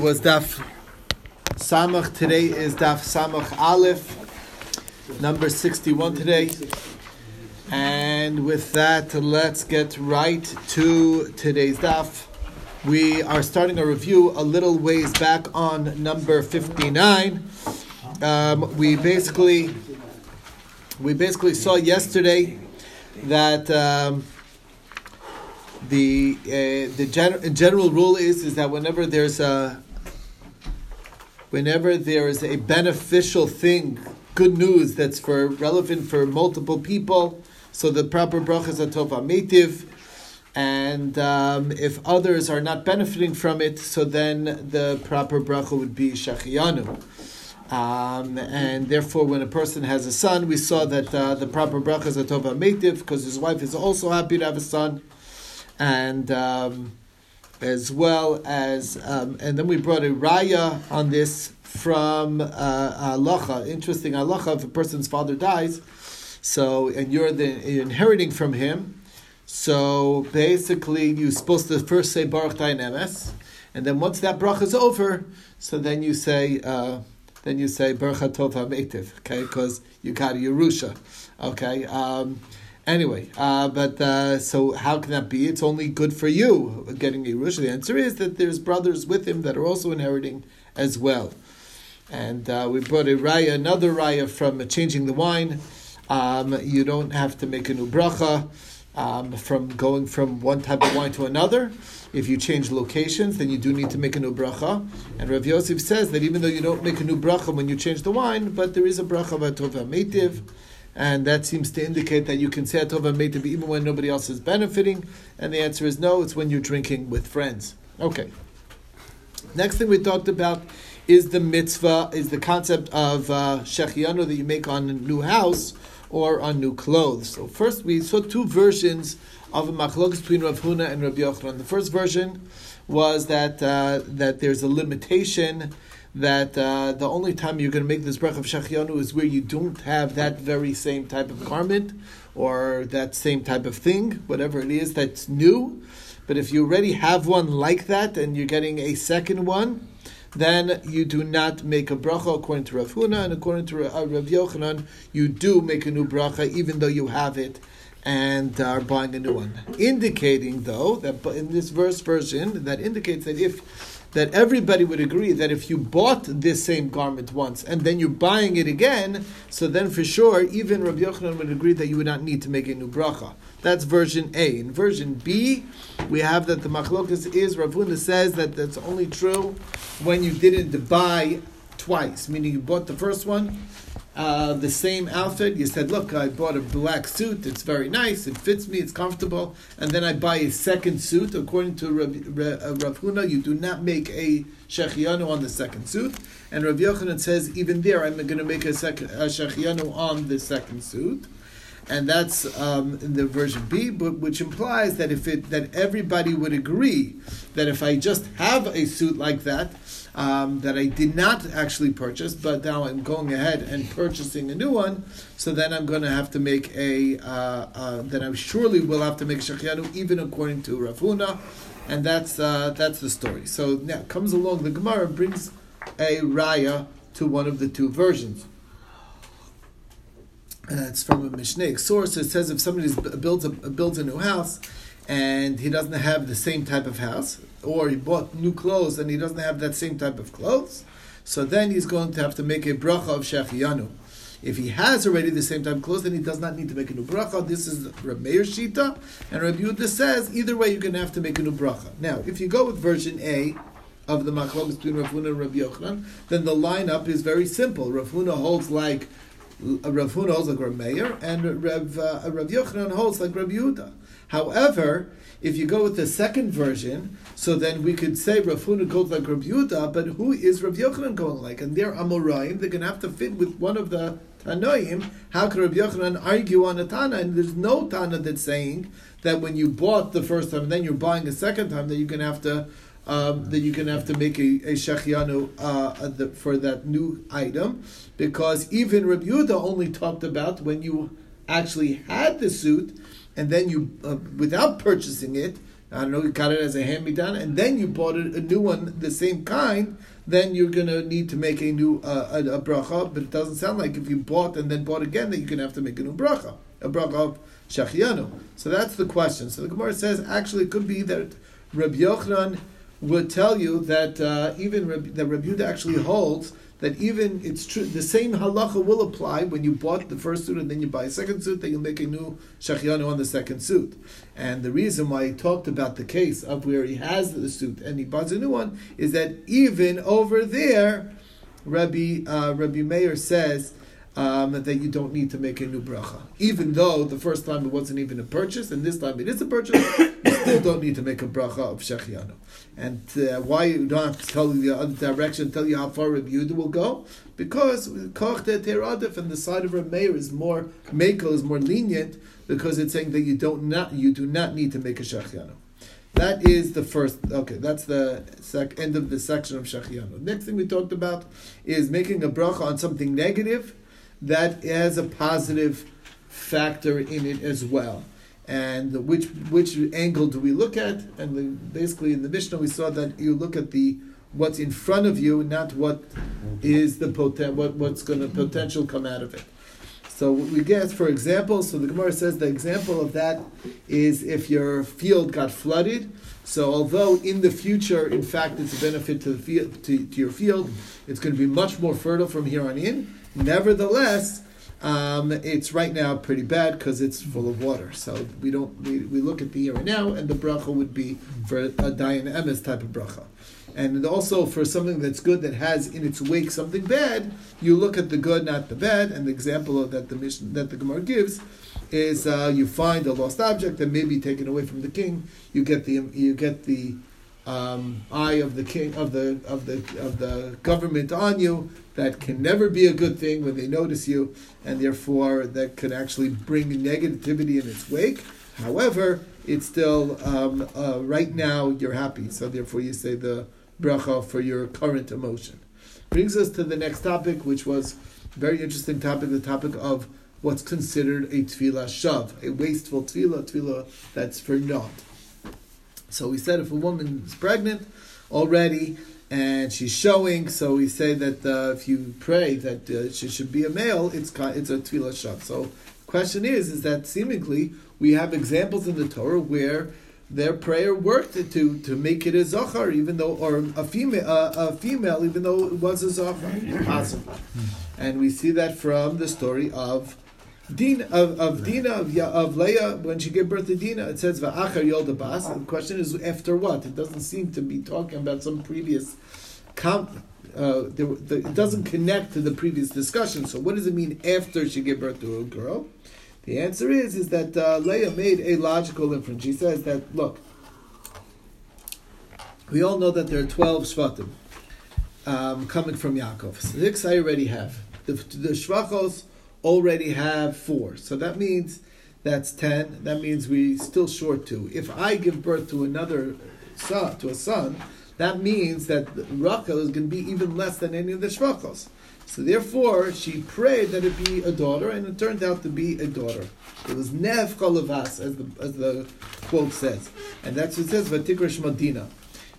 was Daf Samach. Today is Daf Samach Aleph, number 61 today. And with that, let's get right to today's Daf. We are starting a review a little ways back on number 59. Um, we basically we basically saw yesterday that um, the uh, the gen- general rule is is that whenever there's a whenever there is a beneficial thing, good news that's for relevant for multiple people, so the proper bracha is a tova metiv, and um, if others are not benefiting from it, so then the proper bracha would be shachiyanu. Um, and therefore, when a person has a son, we saw that uh, the proper bracha is a tova metiv because his wife is also happy to have a son and um, as well as um, and then we brought a raya on this from uh. Interesting halacha: if a person's father dies, so and you're the inheriting from him, so basically you're supposed to first say Baruch Emes, and then once that bracha is over, so then you say. Uh, then you say Baruch Tov HaMeitiv, okay, because you got a Yerusha, okay. Um, Anyway, uh, but uh, so how can that be? It's only good for you getting Yerusha. The answer is that there's brothers with him that are also inheriting as well. And uh, we brought a raya, another raya from changing the wine. Um, you don't have to make a new bracha um, from going from one type of wine to another. If you change locations, then you do need to make a new bracha. And Rav Yosef says that even though you don't make a new bracha when you change the wine, but there is a bracha tova metiv and that seems to indicate that you can say Atova Meitav even when nobody else is benefiting. And the answer is no, it's when you're drinking with friends. Okay. Next thing we talked about is the mitzvah, is the concept of uh, shechianu that you make on a new house or on new clothes. So first we saw two versions of a machlokes between Rav Huna and Rav Yochanan. The first version was that uh, that there's a limitation that uh, the only time you're going to make this bracha of shachianu is where you don't have that very same type of garment or that same type of thing, whatever it is that's new. But if you already have one like that and you're getting a second one, then you do not make a bracha according to Rav Huna, and according to Rav Yochanan, you do make a new bracha even though you have it and are buying a new one. Indicating, though, that in this verse version, that indicates that if that everybody would agree that if you bought this same garment once and then you're buying it again, so then for sure, even Rabbi Yochanan would agree that you would not need to make a new bracha. That's version A. In version B, we have that the machlokas is, Rav Huna says that that's only true when you didn't buy twice, meaning you bought the first one uh, the same outfit. You said, "Look, I bought a black suit. It's very nice. It fits me. It's comfortable." And then I buy a second suit. According to Rav, uh, Huna, you do not make a shechianu on the second suit. And Rav Yochanan says, even there, I'm going to make a, sec- a shechianu on the second suit. And that's um, in the version B, but which implies that if it that everybody would agree that if I just have a suit like that, um, that I did not actually purchase, but now I'm going ahead and purchasing a new one. So then I'm going to have to make a. Uh, uh, then I surely will have to make shachianu, even according to Rav Huna, and that's uh, that's the story. So now comes along the Gemara brings a raya to one of the two versions. Uh, it's from a Mishnah source. It says if somebody builds a builds a new house and he doesn't have the same type of house, or he bought new clothes and he doesn't have that same type of clothes, so then he's going to have to make a bracha of shechiyanu. If he has already the same type of clothes, then he does not need to make a new bracha. This is Reb Shita, and Reb Yehuda says either way you're going to have to make a new bracha. Now, if you go with version A of the machlokes between Rav Huna and Rav Yochanan, then the lineup is very simple. Rav Huna holds like Rav Huna holds like Reb Meir, and Rav, uh, Rav Yochanan holds like Reb Yehuda. However, if you go with the second version, so then we could say Rav Huna goes like Rav Yehuda, but who is Rav Yochanan going like? And they're Amoraim, they're going to have to fit with one of the Tanoim. How could Rav Yochanan argue on a Tana? And there's no Tana that's saying that when you bought the first time and then you're buying a second time, that you're going to have to um, that you're going to have to make a, a shechianu uh, for that new item, because even Rabbi Yehuda only talked about when you actually had the suit, and then you, uh, without purchasing it, I don't know, you got it as a hand me down, and then you bought a, a new one, the same kind, then you're going to need to make a new uh, a, a, bracha. But it doesn't sound like if you bought and then bought again that you're going to have to make a new bracha, a bracha of shachianu. So that's the question. So the Gemara says actually it could be that Rabbi Yochanan would tell you that uh, even Reb, that Rabbi Yehuda actually holds that even it's true the same halacha will apply when you bought the first suit and then you buy a second suit, then you make a new shachianu on the second suit. And the reason why he talked about the case of where he has the suit and he buys a new one is that even over there, Rabbi uh, Rabbi Meir says um, that you don't need to make a new bracha. Even though the first time it wasn't even a purchase, and this time it is a purchase, still don't need to make a bracha of shechianu. And uh, why you don't have to tell you the other direction, tell you how far Rabbi Yehuda will go? Because koch teradif and the side of Rabbi Meir is more, Mekel is more lenient because it's saying that you don't not you do not need to make a shechianu. That is the first. Okay, that's the sec, end of the section of Shachianu. Next thing we talked about is making a bracha on something negative that has a positive factor in it as well. And which which angle do we look at? And the, basically, in the Mishnah, we saw that you look at the what's in front of you, not what is the poten- what what's going to potential come out of it. So we get, for example, so the Gemara says the example of that is if your field got flooded. So although in the future, in fact, it's a benefit to the field, to, to your field, it's going to be much more fertile from here on in. Nevertheless, um, it's right now pretty bad because it's full of water. So we don't we, we look at the here and now, and the bracha would be for a dayan emes type of bracha. And also for something that's good that has in its wake something bad, you look at the good, not the bad. And the example of that the mission that the Gemara gives is uh, you find a lost object that may be taken away from the king. You get the you get the um, eye of the king of the of the of the government on you that can never be a good thing when they notice you, and therefore that can actually bring negativity in its wake. However, it's still um, uh, right now you're happy, so therefore you say the bracha for your current emotion. Brings us to the next topic, which was very interesting topic, the topic of what's considered a tefillah shav, a wasteful tefillah, tefillah that's for naught. So we said if a woman is pregnant already, and she's showing. So we say that uh, if you pray that uh, she should be a male, it's it's a tefillah shot. So question is, is that seemingly we have examples in the Torah where their prayer worked to to make it a zachar, even though or a female uh, a female, even though it was a zachar, possible. And we see that from the story of Dina of, of Dina of, of Leah when she gave birth to Dina. It says va'achar yolda bas. The question is after what? It doesn't seem to be talking about some previous. Uh, the, the, it doesn't connect to the previous discussion. So what does it mean after she gave birth to a girl? The answer is is that uh, Leah made a logical inference. She says that look, we all know that there are twelve shvatim um, coming from Yaakov. Six I already have. The, the shfachos already have four. So that means that's ten. That means we still short two. If I give birth to another son, to a son, that means that Rachel is going to be even less than any of the Shfachos. So therefore, she prayed that it be a daughter, and it turned out to be a daughter. It was Nev Cholavas, as the, as the quote says. And that's what it says, Vatikra Shmadina.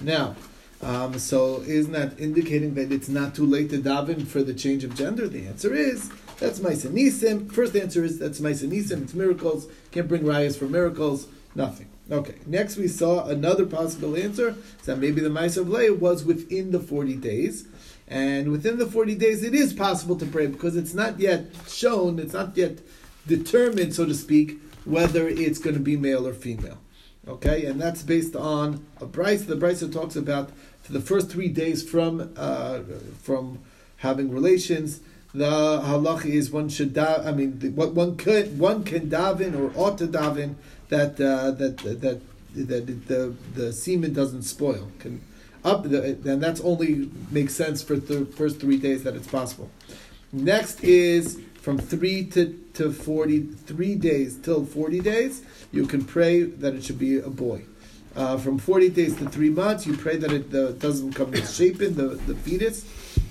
Now, um, so isn't that indicating that it's not too late to daven for the change of gender? The answer is that's Maisa First answer is that's Maisa It's miracles. Can't bring rayas for miracles. Nothing. Okay. Next, we saw another possible answer that maybe the Maisa Leah was within the 40 days. And within the 40 days, it is possible to pray because it's not yet shown, it's not yet determined, so to speak, whether it's going to be male or female. Okay, and that's based on a Braisa. The Braisa talks about for the first three days from uh, from having relations, the halach is one should da- I mean, what one could one can daven or ought to daven that uh, that that that the the semen doesn't spoil. Can up the, and that's only makes sense for the first three days that it's possible. Next is from three to to forty three days till forty days. You can pray that it should be a boy. Uh, from 40 days to three months, you pray that it uh, doesn't become misshapen, the, the fetus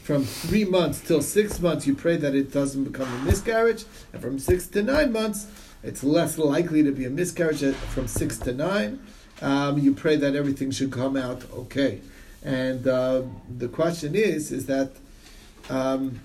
from three months till six months, you pray that it doesn't become a miscarriage, and from six to nine months, it's less likely to be a miscarriage from six to nine. um, you pray that everything should come out okay. And uh, the question is, is that um,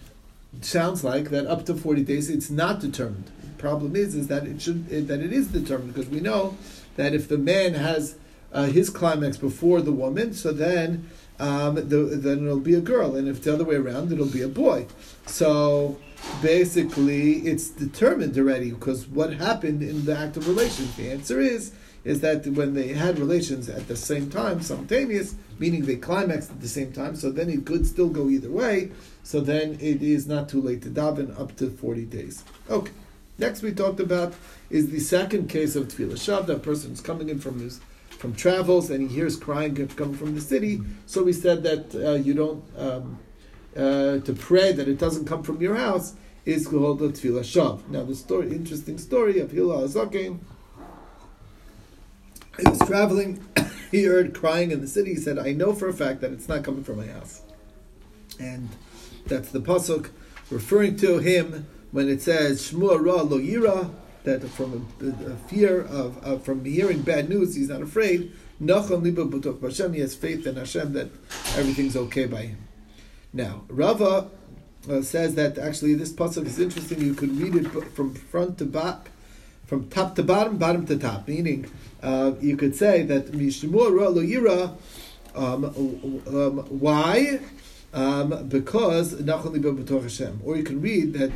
sounds like that up to forty days it's not determined. Problem is, is that it should that it is determined because we know that if the man has uh, his climax before the woman, so then um, the, then it'll be a girl, and if the other way around, it'll be a boy. So basically, it's determined already because what happened in the act of relations. The answer is is that when they had relations at the same time, simultaneous, meaning they climaxed at the same time, so then it could still go either way. So then it is not too late to daven up to forty days. Okay. Next, we talked about is the second case of tefillah shav. That person is coming in from his from travels and he hears crying coming from the city. So we said that uh, you don't um, uh, to pray that it doesn't come from your house is called a tefillah shav. Now the story, interesting story of Hillel HaZaken. He was traveling. he heard crying in the city. He said, "I know for a fact that it's not coming from my house," and that's the pasuk referring to him when it says Shmua Ra Lo Yira that from a, a fear of, of, from hearing bad news, he's not afraid. Nachon liba b'tok Hashem, he has faith in Hashem that everything's okay by him. Now, Rava uh, says that actually this pasuk is interesting. You could read it from front to back, from top to bottom, bottom to top. Meaning, uh, you could say that mishmur lo yira. Um, um, why? Um, because nachon Hashem. Or you can read that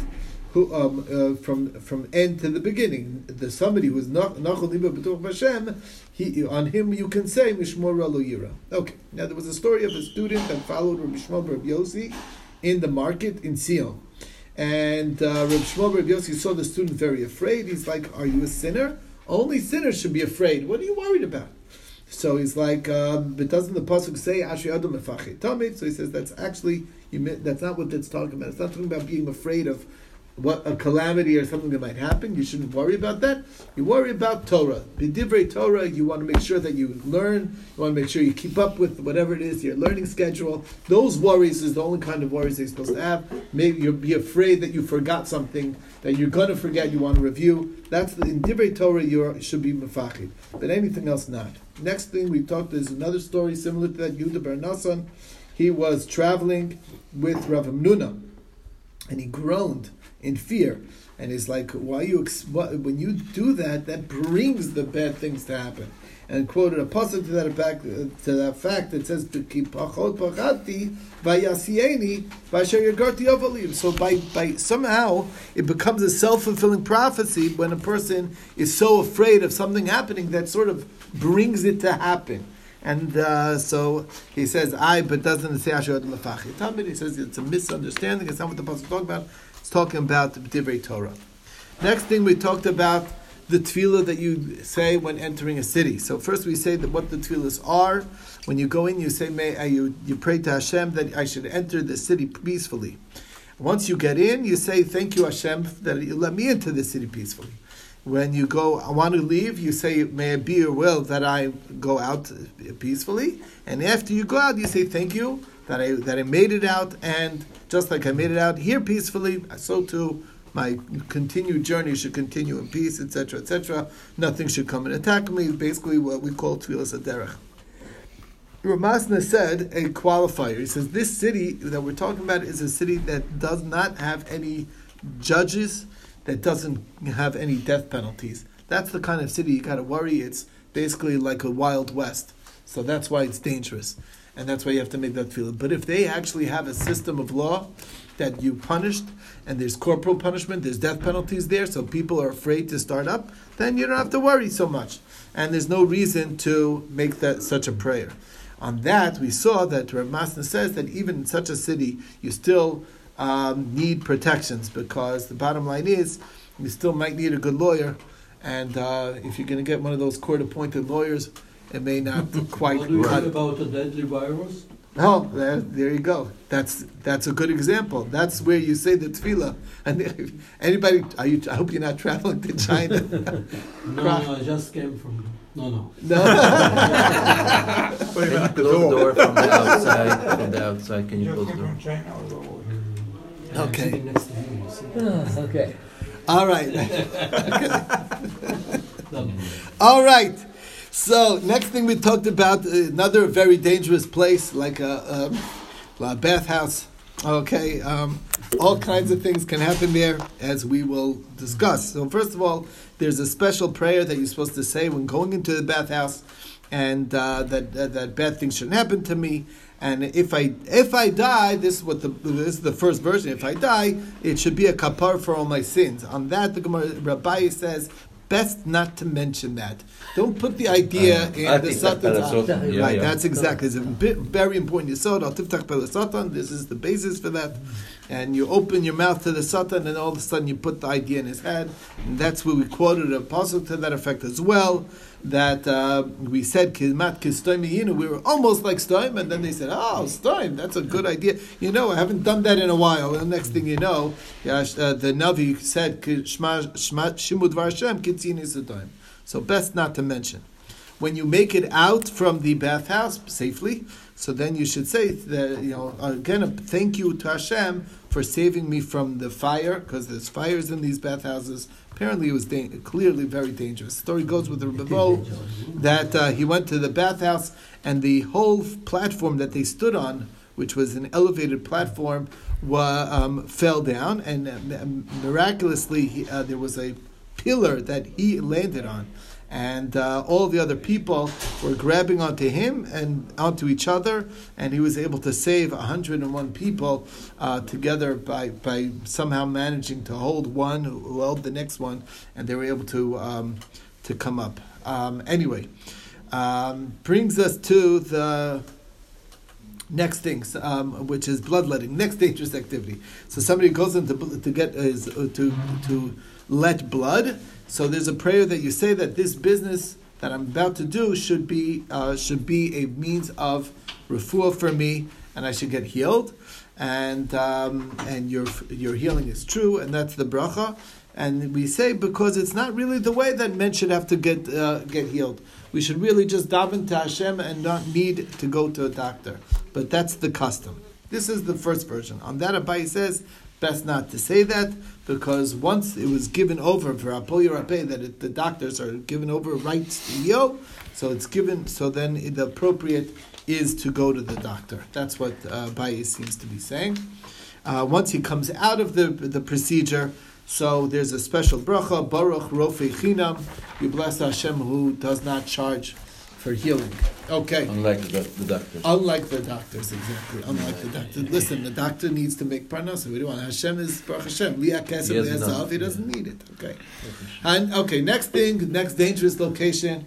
who, um, uh, from from end to the beginning. The somebody who is nachol liba b'tuch Hashem, he on him you can say mishmor lo yira. Okay. Now there was a story of a student that followed Rabbi Shmuel Rabbi Yossi in the market in Sion. And uh, Rabbi Shmuel Rabbi Yossi saw the student very afraid. He's like, "Are you a sinner? Only sinners should be afraid. What are you worried about?" So he's like, um, but doesn't the pasuk say Asher Adam Tamid? So he says that's actually that's not what that's talking about. It's not talking about being afraid of what a calamity or something that might happen. You shouldn't worry about that. You worry about Torah. B'divrei Torah, you want to make sure that you learn. You want to make sure you keep up with whatever it is your learning schedule. Those worries is the only kind of worries they're supposed to have. Maybe you'll be afraid that you forgot something that you're going to forget. You want to review. That's the, in divrei Torah. You should be mefachid, but anything else not. Next thing we talked is another story similar to that. Yudah Bar Nasan, he was traveling with Rav Hamnuna, and he groaned in fear. And it's like, why you when you do that, that brings the bad things to happen. And quoted a pasuk to that fact, to that fact that says. So by by somehow it becomes a self fulfilling prophecy when a person is so afraid of something happening that sort of brings it to happen. And uh, so he says, "I," but doesn't say "Asher Adam He says it's a misunderstanding. It's not what the pasuk talking about. It's talking about the Divrei Torah. Next thing we talked about the tefillah that you say when entering a city. So first we say that what the tefillahs are. When you go in, you say, "May uh, you you pray to Hashem that I should enter the city peacefully." Once you get in, you say, "Thank you, Hashem, that you let me into the city peacefully." When you go, I want to leave, you say, "May it be your will that I go out peacefully." And after you go out, you say, "Thank you that I that I made it out and." just like I made it out here peacefully, so too my continued journey should continue in peace, etc., etc. Nothing should come and attack me. Basically, what we call tefillas aderech. Rav Masna said a qualifier. He says this city that we're talking about is a city that does not have any judges, that doesn't have any death penalties. That's the kind of city you got to worry. It's basically like a wild west, so that's why it's dangerous and that's why you have to make that feel. But if they actually have a system of law that you punished, and there's corporal punishment, there's death penalties there, so people are afraid to start up, then you don't have to worry so much, and there's no reason to make that such a prayer. On that, we saw that Rav Masna says that even in such a city, you still um, need protections because the bottom line is you still might need a good lawyer, and uh, if you're going to get one of those court-appointed lawyers it may not quite. What do you think about the deadly virus? Oh, there, there you go. That's that's a good example. That's where you say the tefillah. And anybody, are you, I hope you're not traveling to China. no, no, I just came from. No, no. No. Can you close the door from the outside? From the outside, can you close the door? China or hmm. Okay. Next to him, okay. All right. All right. So next thing we talked about another very dangerous place like a, a, a bathhouse. Okay, um, all kinds of things can happen there as we will discuss. So first of all, there's a special prayer that you're supposed to say when going into the bathhouse, and uh, that that bad things shouldn't happen to me. And if I if I die, this is what the this is the first version. If I die, it should be a kapar for all my sins. On that, the Gemara Rabbi says best not to mention that. Don't put the idea Uh, in I the think that's yeah, right, yeah. that's exactly. It's a bit, very important. Yisod, al tiftach pelasatan. This is the basis for that. And you open your mouth to the Satan, and all of a sudden you put the idea in his head. And that's where we quoted a puzzle to that effect as well. That uh, we said, Kimat Kistoim we were almost like Stoim, and then they said, Oh, Stoim, that's a good idea. You know, I haven't done that in a while. And the next thing you know, yeah, uh, the Navi said, Shimud Var Hashem, Kitzini Stoim. So, best not to mention when you make it out from the bathhouse safely, so then you should say that you know again thank you to Hashem for saving me from the fire because there's fires in these bathhouses. Apparently, it was da- clearly very dangerous. The story goes with the Rebbe that uh, he went to the bathhouse and the whole platform that they stood on, which was an elevated platform, wa, um, fell down, and uh, miraculously he, uh, there was a pillar that he landed on and uh, all the other people were grabbing onto him and onto each other, and he was able to save 101 people uh, together by, by somehow managing to hold one who held the next one, and they were able to um, to come up. Um, anyway, um, brings us to the next things, um, which is bloodletting. Next dangerous activity. So somebody goes in to, to get uh, to to let blood. So there's a prayer that you say that this business that I'm about to do should be uh, should be a means of refuah for me, and I should get healed, and um, and your your healing is true, and that's the bracha. And we say because it's not really the way that men should have to get uh, get healed. We should really just daven to Hashem and not need to go to a doctor. But that's the custom. This is the first version. On that, Abai says best not to say that because once it was given over for Apoyo Rapé that it, the doctors are given over rights to heal, so it's given. So then the appropriate is to go to the doctor. That's what uh, seems to be saying. Uh, once he comes out of the the procedure. So there's a special bracha, Baruch Rofei Chinam. You bless Hashem who does not charge for healing. Okay. Unlike the, the doctors. Unlike the doctors, exactly. Unlike the doctor. Listen, the doctor needs to make parnasa. We don't want Hashem is Baruch Hashem. Liya kesef, He has liya enough, zahav. He doesn't need it. Okay. And okay, next thing, next dangerous location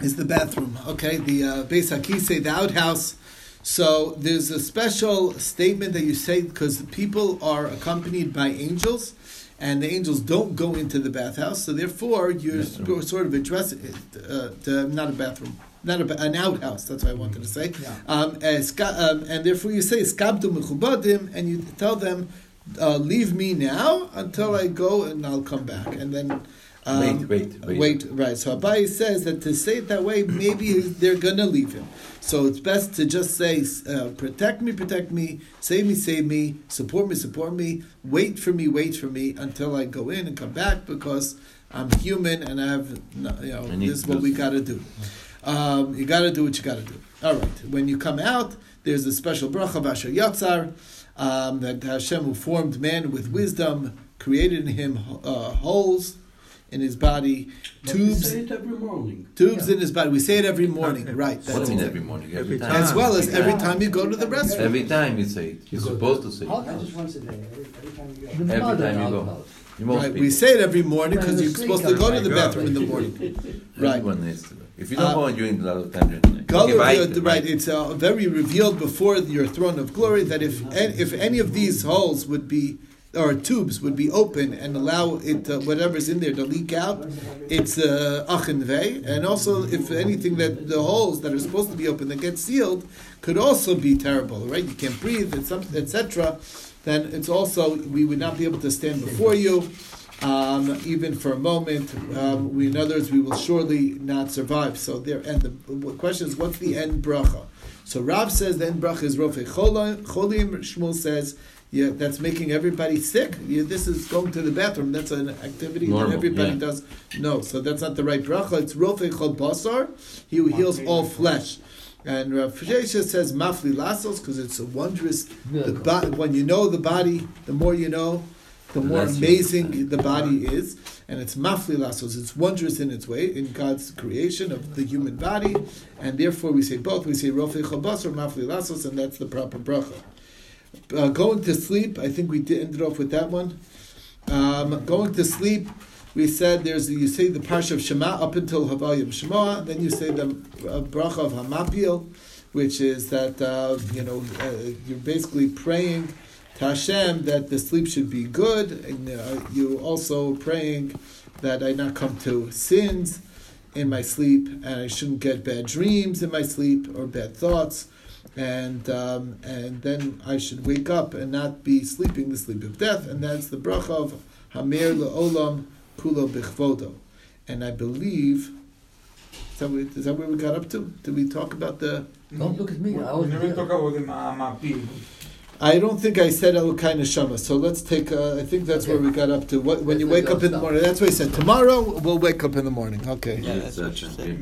is the bathroom. Okay, the uh, Beis Hakise, the outhouse. So there's a special statement that you say because people are accompanied by angels, and the angels don't go into the bathhouse. So therefore, you're Bathroom. sort of addressing it, uh, to, not a bathroom, not a, an outhouse. That's what I wanted to say. Yeah. Um, as um, and therefore you say skabdu mechubadim, and you tell them, uh, leave me now until I go, and I'll come back, and then. Um, Wait, wait, wait. Wait, right. So Abai says that to say it that way, maybe they're gonna leave him. So it's best to just say, uh, "Protect me, protect me, save me, save me, support me, support me, wait for me, wait for me until I go in and come back because I'm human and I have, you know, this is what we got to do. Um, you got to do what you got to do. All right. When you come out, there's a special bracha basher yatzar um, that Hashem, who formed man with wisdom, created in him uh, holes in his body, But we tubes, say it every morning. tubes in his body. We say it every morning, right? What That's in it. every morning? Every, Every time. As well as every Yeah. time you go to the restroom. Every time you say it. You're supposed to say it. just once a day, every, every time you go? The Every time you go. Right, people. we say it every morning because you're supposed to go to the bathroom in the morning. Right. Everyone needs to. If you Uh, don't go and during a lot of time during the night. Okay, bye. uh, right, it's uh, very revealed before your throne of glory that if if any of these holes would be or tubes would be open and allow it uh, whatever's in there to leak out, it's uh, achin vei. And also, if anything that the holes that are supposed to be open that get sealed could also be terrible, right? You can't breathe, etc. Then it's also we would not be able to stand before you. Um, even for a moment, um, we, in others, we will surely not survive. So there, and the question is, what's the end bracha? So Rav says then bracha is rofe cholim. Shmuel says yeah, that's making everybody sick. Yeah, this is going to the bathroom. That's an activity Normal, that everybody yeah. does. No, so that's not the right bracha. It's rofe chol basar. He who heals all flesh. And Rav Shesha says mafli lasos because it's a wondrous. The bo- when you know the body, the more you know, the The more less amazing understand. the body is. And it's mafli lasos. It's wondrous in its way in God's creation of the human body, and therefore we say both. We say rofe chol basar, mafli lasos, and that's the proper bracha. Uh, going to sleep, I think we did ended off with that one. Um, going to sleep, we said there's you say the parsha of Shema up until Havayim Shema, then you say the uh, bracha of Hamapil, which is that uh, you know uh, you're basically praying to Hashem that the sleep should be good, and uh, you also praying that I not come to sins in my sleep, and I shouldn't get bad dreams in my sleep or bad thoughts and um, and then I should wake up and not be sleeping the sleep of death, and that's the bracha of Hamir leolam kulo bichvodo. And I believe is that, where, is that where we got up to? Did we talk about the? Don't look at me. I We was never talk about the ma- I don't think I said Elokai Neshama. So let's take. Uh, I think that's where we got up to. What, when you wake up in the morning. That's what he said. Tomorrow we'll wake up in the morning. Okay. Yeah, that's what you say.